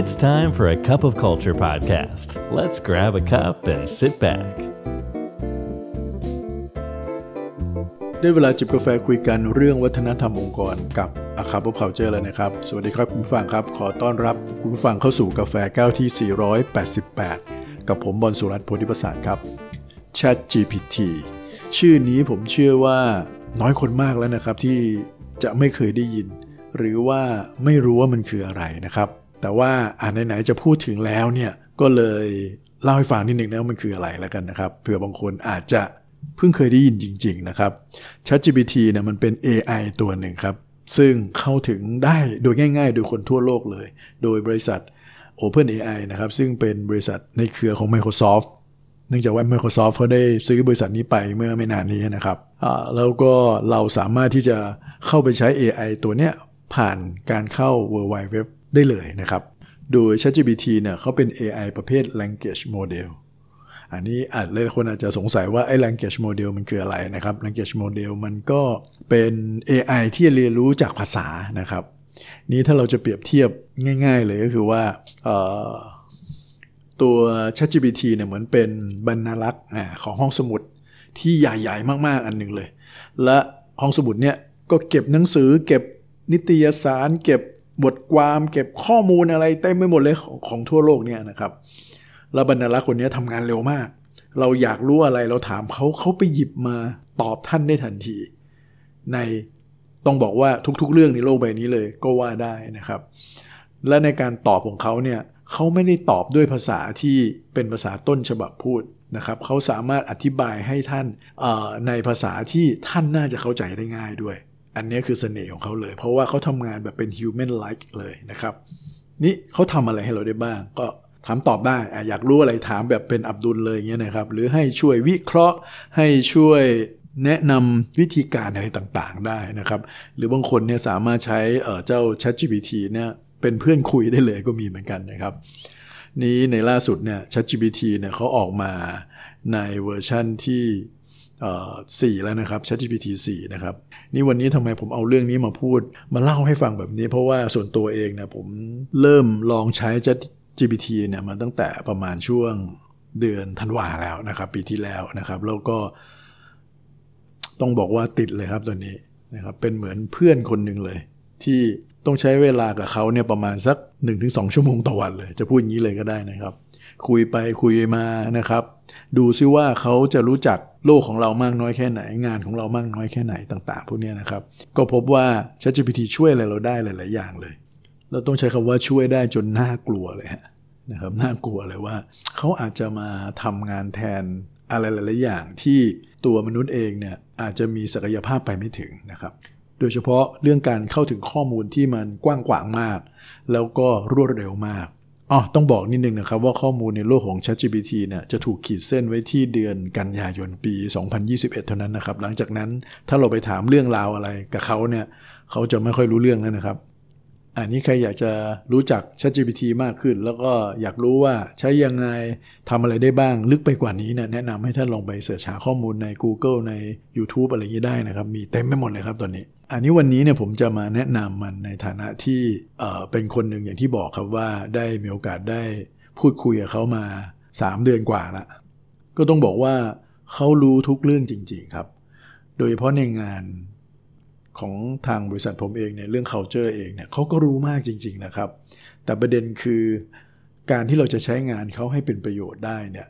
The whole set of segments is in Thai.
It's time for a cup of culture podcast. Let's grab a cup and sit back. ได้เวลาจิบกาแฟคุยกันเรื่องวัฒนธรรมองค์กรกับอาคาบเคาเจอร์แล้วนะครับ สวัสดีครับคุณฟังครับ ขอต้อนรับคุณฟังเข้าสู่กาแฟแก้วที่ 488 กับผมบอลสุรัตน์โพธิประสานครับ Chat GPT ชื่อนี้ผมเชื่อว่าน้อยคนมากแล้วนะครับที่จะไม่เคยได้ยิน หรือว่าไม่รู้ว่ามันคืออะไรนะครับ แต่ว่าอ่านไหนๆจะพูดถึงแล้วเนี่ยก็เลยเล่าให้ฟังนิดนึงนะว่ามันคืออะไรแล้วกันนะครับเผื่อบางคนอาจจะเพิ่งเคยได้ยินจริง ๆ นะครับ ChatGPT เนี่ยมันเป็น AI ตัวหนึ่งครับ ซึ่งเข้าถึงได้โดยง่าย ๆ โดยคนทั่วโลกเลย โดยบริษัท OpenAI นะครับ ซึ่งเป็นบริษัทในเครือของ Microsoft เนื่องจากว่า Microsoft เขาได้ซื้อบริษัทนี้ไปเมื่อไม่นานนี้นะครับแล้วก็เราสามารถที่จะเข้าไปใช้ AI ตัวเนี้ยผ่านการเข้า World Wide Web ได้เลยนะครับ โดย ChatGPT เนี่ยเขาเป็น AI ประเภท language model อันนี้อาจเลยคนอาจจะสงสัยว่าไอ้ language model มันคืออะไรนะครับ language model มันก็เป็น AI ที่เรียนรู้จากภาษานะครับ นี้ถ้าเราจะเปรียบเทียบง่าย ๆ เลยก็คือว่าตัว ChatGPT เนี่ยเหมือนเป็นบรรณารักษ์ของห้องสมุดที่ใหญ่ๆ มากๆ อันหนึ่งเลย และห้องสมุดเนี่ยก็เก็บหนังสือเก็บนิตยสารเก็บ บทความเก็บข้อมูลอะไรเต็มไปหมดเลยของของทั่วโลกเนี่ยนะครับ แล้วบรรณารักษ์คนนี้ทำงานเร็วมาก เราอยากรู้อะไรเราถามเขาเขาไปหยิบมาตอบท่านได้ทันที ในต้องบอกว่าทุกๆ เรื่องในโลกใบนี้เลยก็ว่าได้นะครับ และในการตอบของเขาเนี่ยเขาไม่ได้ตอบด้วยภาษาที่เป็นภาษาต้นฉบับพูดนะครับเขาสามารถอธิบายให้ท่านในภาษาที่ท่านน่าจะเข้าใจได้ง่ายด้วย อันนี้คือเสน่ห์ของเขาเลย เพราะว่าเขาทำงานแบบเป็น human like เลยนะครับ นี่เขาทำอะไรให้เราได้บ้าง ก็ถามตอบได้อยากรู้อะไรถามแบบเป็นอับดุลเลยเงี้ยนะครับ หรือให้ช่วยวิเคราะห์ ให้ช่วยแนะนำวิธีการอะไรต่างๆได้นะครับ หรือบางคนเนี่ยสามารถใช้เจ้า ChatGPT เนี่ยเป็นเพื่อนคุยได้เลยก็มีเหมือนกันนะครับ นี้ในล่าสุดเนี่ย ChatGPT เนี่ยเขาออกมาในเวอร์ชั่นที่ สี่แล้วนะครับ ChatGPT 4 นะครับ นี่วันนี้ทำไมผมเอาเรื่องนี้มาพูด มาเล่าให้ฟังแบบนี้ เพราะว่าส่วนตัวเองเนี่ยผมเริ่มลองใช้ ChatGPT เนี่ยมาตั้งแต่ประมาณช่วงเดือนธันวาแล้วนะครับ ปีที่แล้วนะครับ แล้วก็ ต้องบอกว่าติดเลยครับตัวนี้นะครับ เป็นเหมือนเพื่อนคนหนึ่งเลย ที่ต้องใช้เวลากับเขาเนี่ยประมาณสัก 1-2 ชั่วโมงต่อวันเลย จะพูดอย่างนี้เลยก็ได้นะครับ คุยไปคุยมานะครับ ดูซิว่าเขาจะรู้จักโลกของเรามากน้อยแค่ไหน งานของเรามากน้อยแค่ไหนต่าง ๆ พวกนี้นะครับ ก็พบว่า ChatGPT ช่วยอะไรเราได้หลาย ๆ อย่างเลย เราต้องใช้คำว่าช่วยได้จนน่ากลัวเลยนะครับน่ากลัวเลยว่าเขาอาจจะมาทำงานแทนอะไรหลาย ๆ อย่างที่ตัวมนุษย์เองเนี่ยอาจจะมีศักยภาพไปไม่ถึงนะครับ โดยเฉพาะเรื่องการเข้าถึงข้อมูลที่มันกว้างขวางมาก แล้วก็รวดเร็วมาก อ๋อต้องบอกนิดนึงนะครับว่าข้อมูลในโลกของ ChatGPT เนี่ยจะถูกขีดเส้นไว้ที่เดือนกันยายนปี 2021 เท่านั้นนะครับ หลังจากนั้นถ้าเราไปถามเรื่องราวอะไรกับเขาเนี่ยเขาจะไม่ค่อยรู้เรื่องแล้วนะครับ อันนี้ใครอยากจะรู้จัก ChatGPT มากขึ้น แล้วก็อยากรู้ว่าใช้ยังไงทำอะไรได้บ้างลึกไปกว่านี้เนี่ยแนะนำให้ท่านลองไปเสิร์ชหาข้อมูลใน Google ใน YouTube อะไรอย่างนี้ได้นะครับ มีเต็มไปหมดเลยครับตอนนี้ อันนี้วันนี้เนี่ยผมจะมาแนะนำมันในฐานะที่เป็นคนหนึ่งอย่างที่บอกครับว่าได้มีโอกาสได้พูดคุยกับเขามา 3 เดือนกว่าละก็ต้องบอกว่าเขารู้ทุกเรื่องจริง ๆครับ โดยเฉพาะในงานของทางบริษัทผมเองเนี่ยเรื่อง culture เองเนี่ยเขาก็รู้มากจริง ๆนะครับ แต่ประเด็นคือการที่เราจะใช้งานเขาให้เป็นประโยชน์ได้เนี่ย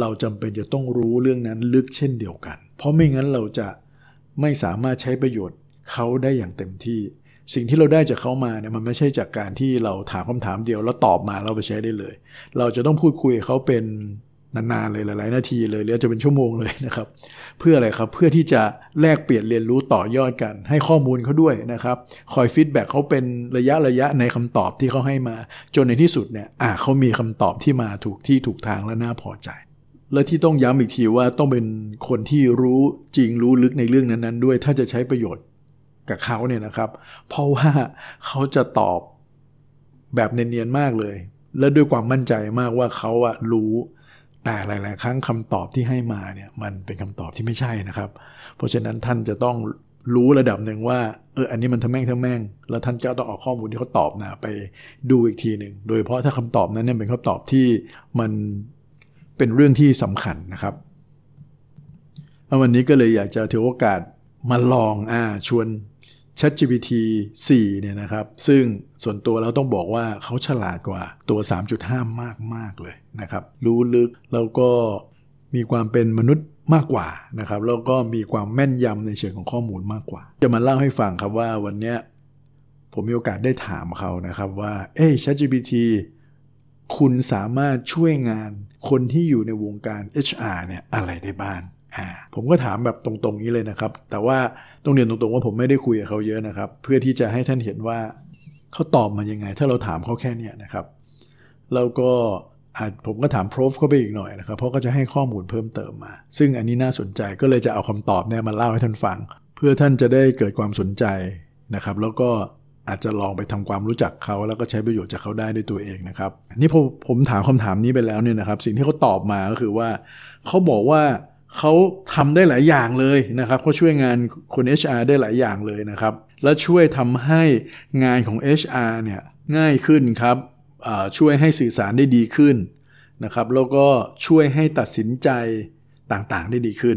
เราจำเป็นจะต้องรู้เรื่องนั้นลึกเช่นเดียวกัน เพราะไม่งั้นเราจะไม่สามารถใช้ประโยชน์ เขาได้อย่างเต็มที่ สิ่งที่เราได้จากเขามาเนี่ยมันไม่ใช่จากการที่เราถามคำถามเดียวแล้วตอบมาเราไปใช้ได้เลย เราจะต้องพูดคุยเขาเป็นนานๆเลยหลายๆนาทีเลยหรือจะเป็นชั่วโมงเลยนะครับ เพื่ออะไรครับเพื่อที่จะแลกเปลี่ยนเรียนรู้ต่อยอดกัน ให้ข้อมูลเขาด้วยนะครับคอยฟีดแบ็กเขาเป็นระยะระยะในคำตอบที่เขาให้มา จนในที่สุดเนี่ยอ่าเขามีคำตอบที่มาถูกที่ถูกทางและน่าพอใจ และที่ต้องย้ำอีกทีว่าต้องเป็นคนที่รู้จริงรู้ลึกในเรื่องนั้นๆ ด้วย ถ้าจะใช้ประโยชน์ กับเขาเนี่ยนะครับ เพราะว่าเขาจะตอบแบบเนียนๆมากเลย และด้วยความมั่นใจมากว่าเขาอะรู้แต่หลาย ๆ ครั้งคำตอบที่ให้มาเนี่ยมันเป็นคำตอบที่ไม่ใช่นะครับ เพราะฉะนั้นท่านจะต้องรู้ระดับหนึ่งว่าเอออันนี้มันทำแม่งทำแม่ง แล้วท่านก็ต้องเอาข้อมูลที่เขาตอบนะไปดูอีกทีหนึ่งโดยเฉพาะถ้าคำตอบนั้นเนี่ยเป็นคำตอบที่มันเป็นเรื่องที่สำคัญนะครับวันนี้ก็เลยอยากจะถือโอกาสมาลองอ่าชวน ChatGPT 4เนี่ยนะครับ ซึ่งส่วนตัวเราต้องบอกว่าเขาฉลาดกว่าตัว 3.5 มากมากเลยนะครับ รู้ลึกแล้วก็มีความเป็นมนุษย์มากกว่านะครับ แล้วก็มีความแม่นยำในเชิงของข้อมูลมากกว่า จะมาเล่าให้ฟังครับว่าวันนี้ผมมีโอกาสได้ถามเขานะครับว่า เอ้ ChatGPT คุณสามารถช่วยงานคนที่อยู่ในวงการ HR เนี่ยอะไรได้บ้าง อ่าผมก็ถามแบบตรงๆนี้เลยนะครับ แต่ว่าต้องเรียนตรงๆว่าผมไม่ได้คุยกับเขาเยอะนะครับ เพื่อที่จะให้ท่านเห็นว่าเขาตอบมายังไง ถ้าเราถามเขาแค่นี้นะครับแล้วก็อาจผมก็ถามพรฟเข้าไปอีกหน่อยนะครับ เพราะก็จะให้ข้อมูลเพิ่มเติมมา ซึ่งอันนี้น่าสนใจก็เลยจะเอาคำตอบเนี่ยมาเล่าให้ท่านฟัง เพื่อท่านจะได้เกิดความสนใจนะครับ แล้วก็อาจจะลองไปทำความรู้จักเขา แล้วก็ใช้ประโยชน์จากเขาได้ด้วยตัวเองนะครับ นี่ผมผมถามคำถามนี้ไปแล้วเนี่ยนะครับ สิ่งที่เขาตอบมาก็คือว่าเขาบอกว่า เขาทำได้หลายอย่างเลยนะครับเขาช่วยงานคน HR ได้หลายอย่างเลยนะครับ และช่วยทำให้งานของ HR เนี่ยง่ายขึ้นครับช่วยให้สื่อสารได้ดีขึ้นนะครับแล้วก็ช่วยให้ตัดสินใจต่างๆได้ดีขึ้น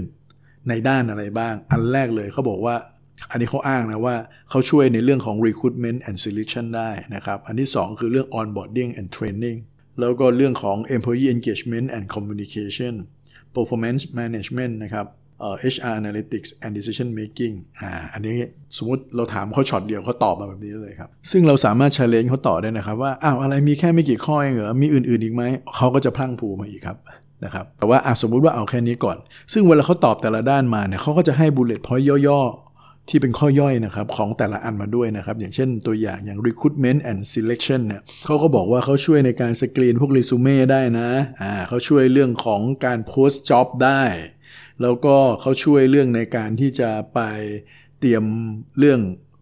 ในด้านอะไรบ้าง อันแรกเลยเขาบอกว่า อันนี้เขาอ้างนะว่าเขาช่วยในเรื่องของ recruitment and selection ได้นะครับ อันที่ 2 คือเรื่อง onboarding and training แล้วก็เรื่องของ employee engagement and communication performance management นะครับ HR analytics and decision making อ่า อันนี้สมมติเราถามเขาช็อตเดียวเขาตอบมาแบบนี้เลยครับ ซึ่งเราสามารถ challenge เขาต่อได้นะครับ ว่า อ้าว อะไรมีแค่ไม่กี่ข้อเองเหรอ มีอื่น ๆ อีกไหม เขาก็จะพลั่งผูมาอีกครับนะครับ แต่ว่าสมมุติว่าเอาแค่นี้ก่อน ซึ่งเวลาเขาตอบแต่ละด้านมาเนี่ยเขาก็จะให้ bullet point ย่อ ที่เป็นข้อย่อยนะครับของแต่ละอันมาด้วยนะครับ อย่างเช่นตัวอย่างอย่าง recruitment and selection เนี่ยเขาก็บอกว่าเขาช่วยในการสกรีนพวกรีซูเม่ได้นะอ่าเขาช่วยเรื่องของการ post job ได้ แล้วก็เขาช่วยเรื่องในการที่จะไปเตรียมเรื่อง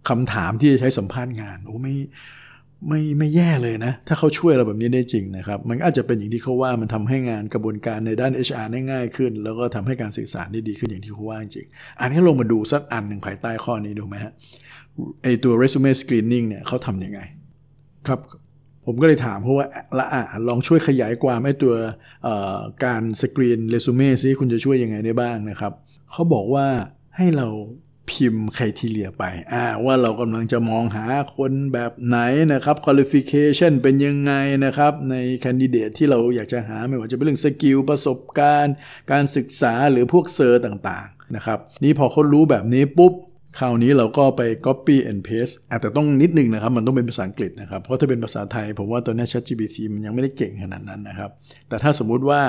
คำถามที่จะใช้สัมภาษณ์งานโอ้ไม่ ไม่ไม่แย่เลยนะ ถ้าเขาช่วยเราแบบนี้ได้จริงนะครับ มันอาจจะเป็นอย่างที่เขาว่ามันทำให้งานกระบวนการในด้าน HR ได้ง่ายขึ้น แล้วก็ทำให้การสื่อสารได้ดีขึ้นอย่างที่เขาว่าจริง อันนี้ลงมาดูสักอันหนึ่งภายใต้ข้อนี้ดูไหมฮะไอตัว resume screening เนี่ยเขาทำยังไง ครับผมก็เลยถามเขาฮะว่าอะลองช่วยขยายความไอ้ตัวการ screen resume ซิคุณจะช่วยยังไงได้บ้างนะครับเขาบอกว่าให้เรา พิมพ์ criteria ไปอ่าว่าเรากำลังจะมองหาคนแบบไหนนะครับ qualification เป็นยังไงนะครับ ใน candidate ที่เราอยากจะหาไม่ว่าจะเป็นเรื่อง skill ประสบการณ์ การศึกษาหรือพวก cert ต่างๆนะครับนี่พอเขารู้แบบนี้ปุ๊บคราวนี้เราก็ไป copy and paste แต่ต้องนิดนึงนะครับ มันต้องเป็นภาษาอังกฤษนะครับ เพราะถ้าเป็นภาษาไทย ผมว่าตัวนี้ ChatGPT มันยังไม่ได้เก่งขนาดนั้นนะครับ แต่ถ้าสมมุติว่า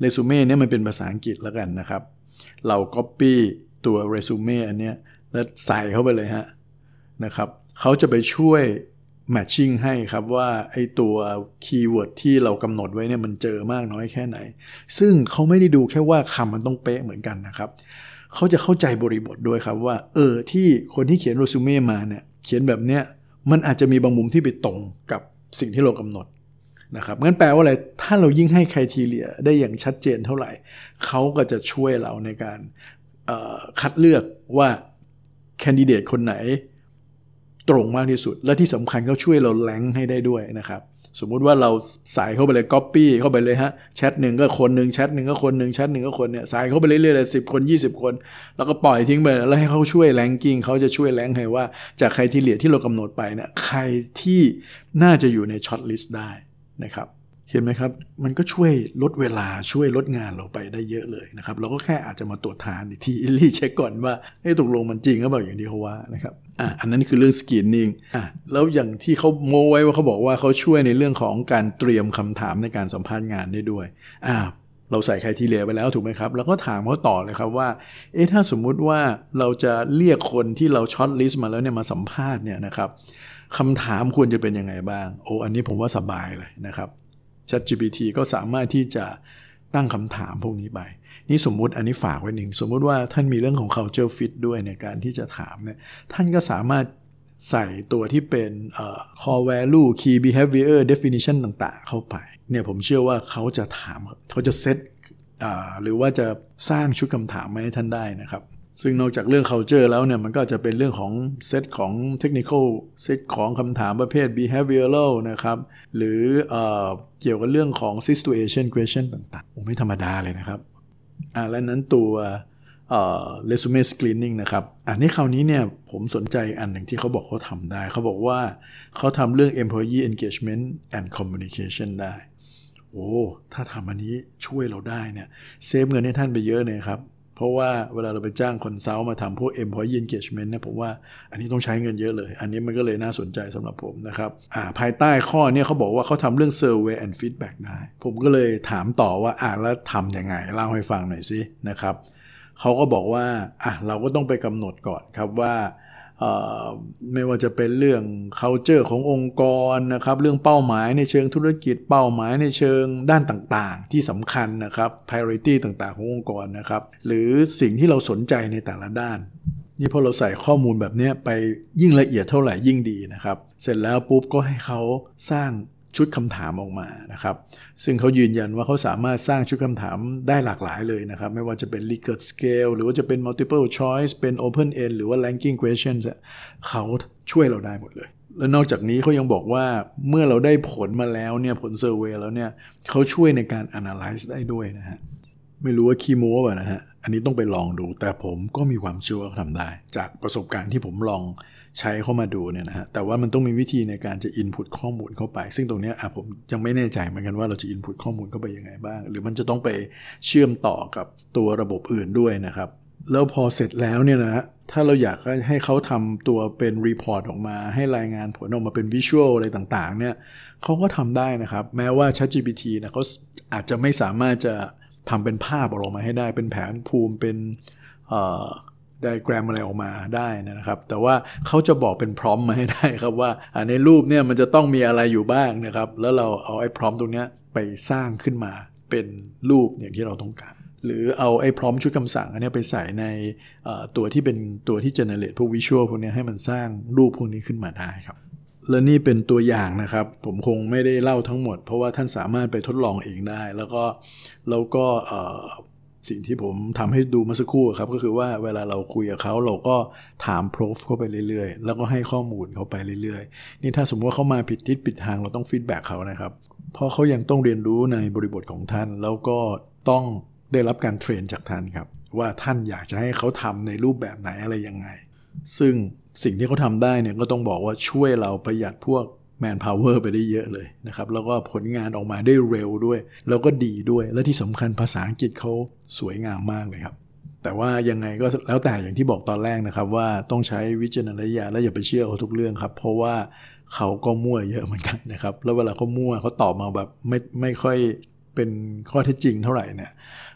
เรซูเม่เนี่ยมันเป็นภาษาอังกฤษแล้วกันนะครับ เรา copy ตัวเรซูเม่อันเนี้ยแล้วใส่เข้าไปเลยฮะนะครับเขาจะไปช่วย matching ให้ครับว่าไอ้ตัว keyword ที่เรากำหนดไว้เนี่ยมันเจอมากน้อยแค่ไหน ซึ่งเขาไม่ได้ดูแค่ว่าคำมันต้องเป๊ะเหมือนกันนะครับเขาจะเข้าใจบริบทด้วยครับว่า เออที่คนที่เขียนโรซูเม่มาเนี่ยเขียนแบบเนี้ยมันอาจจะมีบางมุมที่ไปตรงกับสิ่งที่เรากำหนดนะครับงั้นแปลว่าอะไร ถ้าเรายิ่งให้คุณทีเลียได้อย่างชัดเจนเท่าไหร่ เขาก็จะช่วยเราในการ คัดเลือกว่าแคนดิเดตคนไหนตรงมากที่สุด และที่สำคัญเขาช่วยเราแลงให้ได้ด้วยนะครับสมมุติว่าเราใส่เข้าไปเลยก๊อปปี้เข้าไปเลยฮะแชทหนึ่งก็คนหนึ่งแชทหนึ่งก็คนหนึ่งแชทหนึ่งก็คนเนี่ยใส่เข้าไปเรื่อยๆเลยสิบคนยี่สิบคน แล้วก็ปล่อยทิ้งไปแล้วให้เขาช่วย ranking เขาจะช่วย rank ให้ว่าจาก criteria ที่เรากำหนดไปเนี่ยใครที่น่าจะอยู่ใน shortlist ได้นะครับ เห็นไหมครับ มันก็ช่วยลดเวลาช่วยลดงานเราไปได้เยอะเลยนะครับ เราก็แค่อาจจะมาตรวจทานอีกที recheck ก่อนว่าไอ้ตกลงมันจริงหรือเปล่าอย่างที่เขาว่านะครับอะอันนั้นคือเรื่อง screening อะแล้วอย่างที่เขาโม้ไว้ว่าเขาบอกว่าเขาช่วยในเรื่องของการเตรียมคำถามในการสัมภาษณ์งานได้ด้วยอ่าเราใส่ใครที่เหลือไปแล้วถูกไหมครับ แล้วก็ถามเขาต่อเลยครับว่า เอ๊ะถ้าสมมุติว่าเราจะเรียกคนที่เราช็อตลิสต์มาแล้วเนี่ยมาสัมภาษณ์เนี่ยนะครับคำถามควรจะเป็นยังไงบ้าง โอ้ อันนี้ผมว่าสบายเลยนะครับ ChatGPT ก็สามารถที่จะตั้งคำถามพวกนี้ไป นี่สมมุติอันนี้ฝากไว้หนึ่ง สมมุติว่าท่านมีเรื่องของ culture fit ด้วยในการที่จะถามเนี่ย ท่านก็สามารถใส่ตัวที่เป็น core value key behavior definition ต่างๆ เข้าไป เนี่ยผมเชื่อว่าเขาจะถาม เขาจะเซตหรือว่าจะสร้างชุดคำถามมาให้ท่านได้นะครับ ซึ่งนอกจากเรื่อง culture แล้วเนี่ย มันก็จะเป็นเรื่องของเซตของ technical เซตของคำถามประเภท behavioral นะครับ หรือเอเกี่ยวกับเรื่องของ situation question ต่างๆโอ้ไม่ธรรมดาเลยนะครับอ่าและนั้นตัว resume screening นะครับ อันนี้คราวนี้เนี่ยผมสนใจอันหนึ่งที่เขาบอกเขาทำได้ เขาบอกว่าเขาทำเรื่อง employee engagement and communication ได้ โอ้ ถ้าทำอันนี้ช่วยเราได้เนี่ย save เงินให้ท่านไปเยอะเลยครับ เพราะว่าเวลาเราไปจ้าง consult มาทำพวก employee engagement เนี่ยผมว่าอันนี้ต้องใช้เงินเยอะเลย อันนี้มันก็เลยน่าสนใจสำหรับผมนะครับภายใต้ข้อเนี่ยเขาบอกว่าเขาทำเรื่อง survey and feedback ได้ ผมก็เลยถามต่อว่าอ่าแล้วทำยังไง เล่าให้ฟังหน่อยสินะครับเขาก็บอกว่าอะเราก็ต้องไปกำหนดก่อนครับว่า ไม่ว่าจะเป็นเรื่อง culture ขององค์กรนะครับ เรื่องเป้าหมายในเชิงธุรกิจเป้าหมายในเชิงด้านต่างๆ ที่สำคัญนะครับ priority ต่างๆ ขององค์กรนะครับ หรือสิ่งที่เราสนใจในแต่ละด้านนี่พอเราใส่ข้อมูลแบบนี้ไปยิ่งละเอียดเท่าไหร่ยิ่งดีนะครับ เสร็จแล้วปุ๊บก็ให้เขาสร้าง ชุดคำถามออกมานะครับ ซึ่งเขายืนยันว่าเขาสามารถสร้างชุดคำถามได้หลากหลายเลยนะครับ ไม่ว่าจะเป็น Likert Scale หรือว่าจะเป็น Multiple Choice เป็น Open End หรือว่า Ranking Questions เขาช่วยเราได้หมดเลย และนอกจากนี้เขายังบอกว่าเมื่อเราได้ผลมาแล้วเนี่ยผลเซอร์เวยแล้วเนี่ยเขาช่วยในการ analyze ได้ด้วยนะฮะ ไม่รู้ว่าคีโมป่ะนะฮะ อันนี้ต้องไปลองดู แต่ผมก็มีความเชื่อว่าทำได้ จากประสบการณ์ที่ผมลอง ใช้เข้ามาดูเนี่ยนะฮะแต่ว่ามันต้องมีวิธีในการจะ input ข้อมูลเข้าไป ซึ่งตรงนี้อะผมยังไม่แน่ใจเหมือนกันว่าเราจะ input ข้อมูลเข้าไปยังไงบ้าง หรือมันจะต้องไปเชื่อมต่อกับตัวระบบอื่นด้วยนะครับ แล้วพอเสร็จแล้วเนี่ยนะฮะถ้าเราอยากให้เขาทำตัวเป็น report ออกมา ให้รายงานผลออกมาเป็น visual อะไรต่างๆเนี่ยเขาก็ทำได้นะครับ แม้ว่า ChatGPT นะเขาอาจจะไม่สามารถจะทำเป็นภาพออกมาให้ได้เป็นแผนภูมิเป็น ไดแกรมอะไรออกมาได้นะครับ แต่ว่าเขาจะบอกเป็น prompt มาให้ได้ครับว่าในรูปเนี่ยมันจะต้องมีอะไรอยู่บ้างนะครับ แล้วเราเอาไอ้ prompt ตรงนี้ไปสร้างขึ้นมาเป็นรูปอย่างที่เราต้องการ หรือเอาไอ้ prompt ชุดคำสั่งอันนี้ไปใส่ในตัวที่เป็นตัวที่ generate พวก visual พวกนี้ให้มันสร้างรูปพวกนี้ขึ้นมาได้ครับและนี่เป็นตัวอย่างนะครับ ผมคงไม่ได้เล่าทั้งหมด เพราะว่าท่านสามารถไปทดลองเองได้ แล้วก็แล้วก็ สิ่งที่ผมทำให้ดูมาสักครู่ครับ ก็คือว่าเวลาเราคุยกับเขาเราก็ถาม probe เข้าไปเรื่อยๆ แล้วก็ให้ข้อมูลเขาไปเรื่อยๆ นี่ถ้าสมมติว่าเขามาผิดทิศผิดทางเราต้อง feedback เขานะครับเพราะเขายังต้องเรียนรู้ในบริบทของท่าน แล้วก็ต้องได้รับการเทรนจากท่านครับ ว่าท่านอยากจะให้เขาทำในรูปแบบไหนอะไรยังไง ซึ่งสิ่งที่เขาทำได้เนี่ยก็ต้องบอกว่าช่วยเราประหยัดพวก แมนพาวเวอร์ไปได้เยอะเลยนะครับ แล้วก็ผลงานออกมาได้เร็วด้วย แล้วก็ดีด้วย และที่สำคัญภาษาอังกฤษเขาสวยงามมากเลยครับ แต่ว่ายังไงก็แล้วแต่อย่างที่บอกตอนแรกนะครับ ว่าต้องใช้วิจารณญาณและอย่าไปเชื่อเขาทุกเรื่องครับ เพราะว่าเขาก็มั่วเยอะเหมือนกันนะครับ แล้วเวลาเขามั่วเขาตอบมาแบบไม่ไม่ค่อย เป็นข้อเท็จจริงเท่าไหร่เนี่ย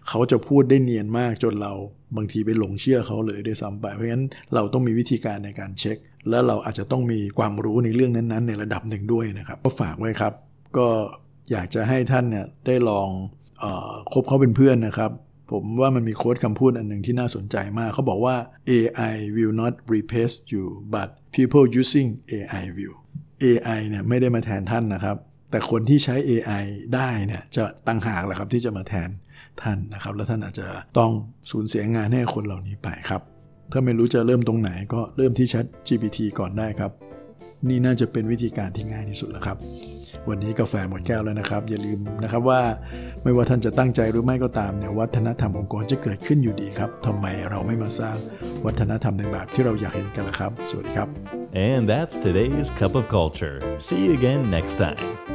เขาจะพูดได้เนียนมากจนเราบางทีไปหลงเชื่อเขาเลยด้วยซ้ำไป เพราะฉะนั้นเราต้องมีวิธีการในการเช็ค แล้วเราอาจจะต้องมีความรู้ในเรื่องนั้นๆ ในระดับหนึ่งด้วยนะครับ ก็ฝากไว้ครับ ก็อยากจะให้ท่านเนี่ยได้ลองอคบเขาเป็นเพื่อนนะครับ ผมว่ามันมีโค้ดคำพูดอันหนึ่งที่น่าสนใจมาก เขาบอกว่า AI will not replace you but people using AI will AI เนี่ยไม่ได้มาแทนท่านนะครับ แต่คนที่ใช้ AI ได้เนี่ยจะตั้งหากแหละครับที่จะมาแทนท่านนะครับ แล้วท่านอาจจะต้องสูญเสียงานให้คนเหล่านี้ไปครับ ถ้าไม่รู้จะเริ่มตรงไหนก็เริ่มที่ Chat GPT ก่อนได้ครับ นี่น่าจะเป็นวิธีการที่ง่ายที่สุดแล้วครับ วันนี้กาแฟหมดแก้วแล้วนะครับ อย่าลืมนะครับว่าไม่ว่าท่านจะตั้งใจหรือไม่ก็ตามเนี่ยวัฒนธรรมองค์กรจะเกิดขึ้นอยู่ดีครับทำไมเราไม่มาสร้างวัฒนธรรมในแบบที่เราอยากเห็นกันล่ะครับ สวัสดีครับ And that's today's cup of culture. See you again next time.